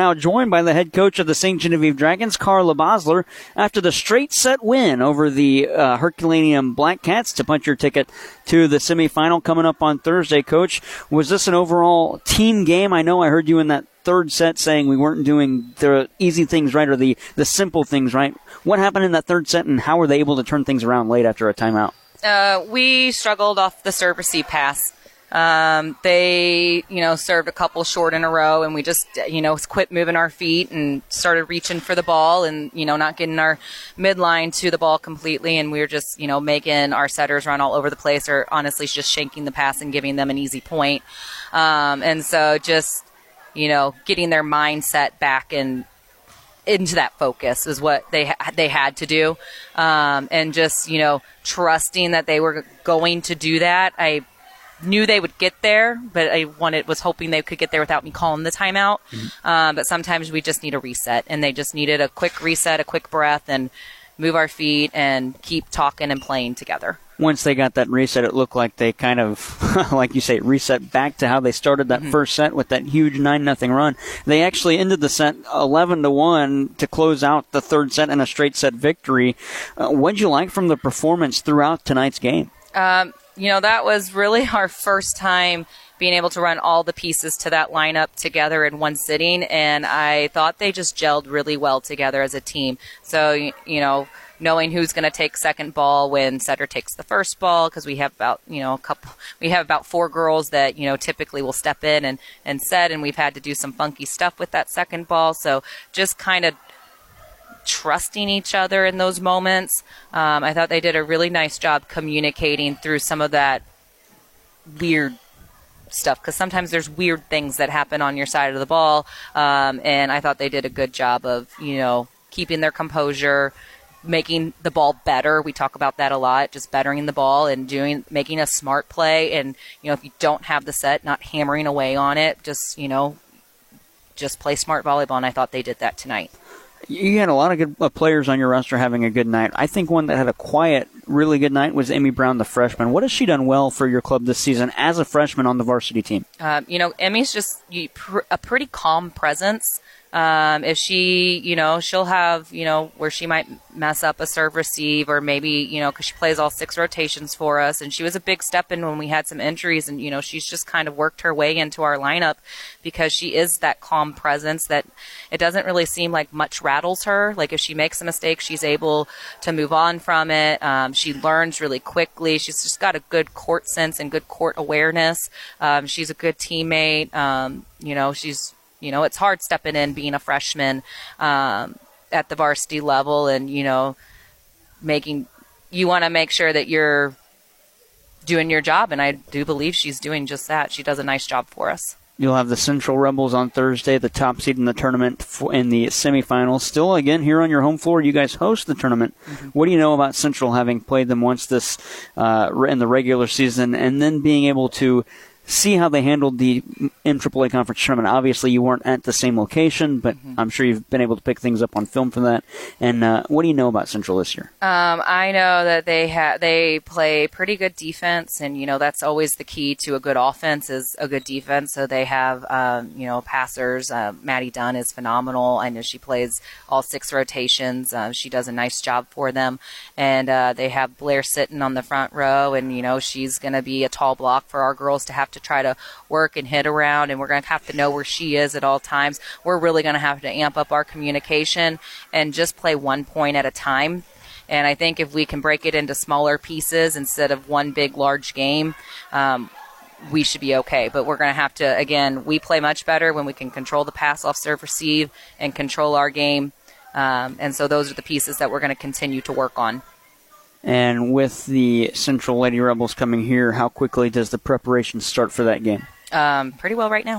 Now joined by the head coach of the St. Genevieve Dragons, Carla Basler, after the straight set win over the uh, Herculaneum Black Cats to punch your ticket to the semifinal coming up on Thursday. Coach, was this an overall team game? I know I heard you in that third set saying we weren't doing the easy things right or the, the simple things right. What happened in that third set and how were they able to turn things around late after a timeout? Uh, we struggled off the serve receive pass. Um, they, you know, served a couple short in a row, and we just, you know, quit moving our feet and started reaching for the ball, and you know, not getting our midline to the ball completely, and we were just, you know, making our setters run all over the place, or honestly, just shanking the pass and giving them an easy point. Um, and so, just, you know, getting their mindset back and into that focus is what they ha- they had to do, um, and just you know trusting that they were going to do that. I knew they would get there, but I wanted was hoping they could get there without me calling the timeout. Mm-hmm. Um, but sometimes we just need a reset, and they just needed a quick reset, a quick breath, and move our feet and keep talking and playing together. Once they got that reset, it looked like they kind of, like you say, reset back to how they started that mm-hmm. first set with that huge nine nothing run. They actually ended the set eleven to one to close out the third set in a straight set victory. Uh, what'd you like from the performance throughout tonight's game? Um, you know, that was really our first time being able to run all the pieces to that lineup together in one sitting. And I thought they just gelled really well together as a team. So, you know, knowing who's going to take second ball when setter takes the first ball because we have about you know a couple we have about four girls that you know typically will step in and and set and we've had to do some funky stuff with that second ball so just kind of trusting each other in those moments. Um, I thought they did a really nice job communicating through some of that weird stuff because sometimes there's weird things that happen on your side of the ball. Um, and I thought they did a good job of, you know, keeping their composure, making the ball better. We talk about that a lot, just bettering the ball and doing, making a smart play. And, you know, if you don't have the set, not hammering away on it, just, you know, just play smart volleyball. And I thought they did that tonight you had a lot of good uh, players on your roster having a good night. I think one that had a quiet, really good night was Emmy Brown, the freshman. What has she done well for your club this season as a freshman on the varsity team? Uh, you know, Emmy's just a pretty calm presence. Um, if she, you know, she'll have, you know, where she might mess up a serve receive or maybe, you know, because she plays all six rotations for us. And she was a big step in when we had some injuries. And, you know, she's just kind of worked her way into our lineup because she is that calm presence that it doesn't really seem like much rattles her. Like if she makes a mistake, she's able to move on from it. Um, she learns really quickly. She's just got a good court sense and good court awareness. Um, she's a good teammate. Um, you know, she's you know, it's hard stepping in being a freshman um, at the varsity level, and you know, making you want to make sure that you're doing your job, and I do believe she's doing just that. She does a nice job for us. You'll have the Central Rebels on Thursday, the top seed in the tournament in the semifinals. Still, again, here on your home floor, you guys host the tournament. Mm-hmm. What do you know about Central having played them once this uh, in the regular season, and then being able to see how they handled the MAAA conference tournament. Obviously, you weren't at the same location, but mm-hmm. I'm sure you've been able to pick things up on film from that. And uh, what do you know about Central this year? Um, I know that they have they play pretty good defense, and you know that's always the key to a good offense is a good defense. So they have um, you know passers. Uh, Maddie Dunn is phenomenal. I know she plays all six rotations. Uh, she does a nice job for them, and uh, they have Blair sitting on the front row, and you know she's going to be a tall block for our girls to have to try to work and hit around, and we're going to have to know where she is at all times. We're really going to have to amp up our communication and just play one point at a time. And I think if we can break it into smaller pieces instead of one big, large game, um, we should be okay. But we're going to have to, again, we play much better when we can control the pass off serve receive and control our game. Um, and so those are the pieces that we're going to continue to work on. And with the Central Lady Rebels coming here, how quickly does the preparation start for that game? Um, pretty well right now.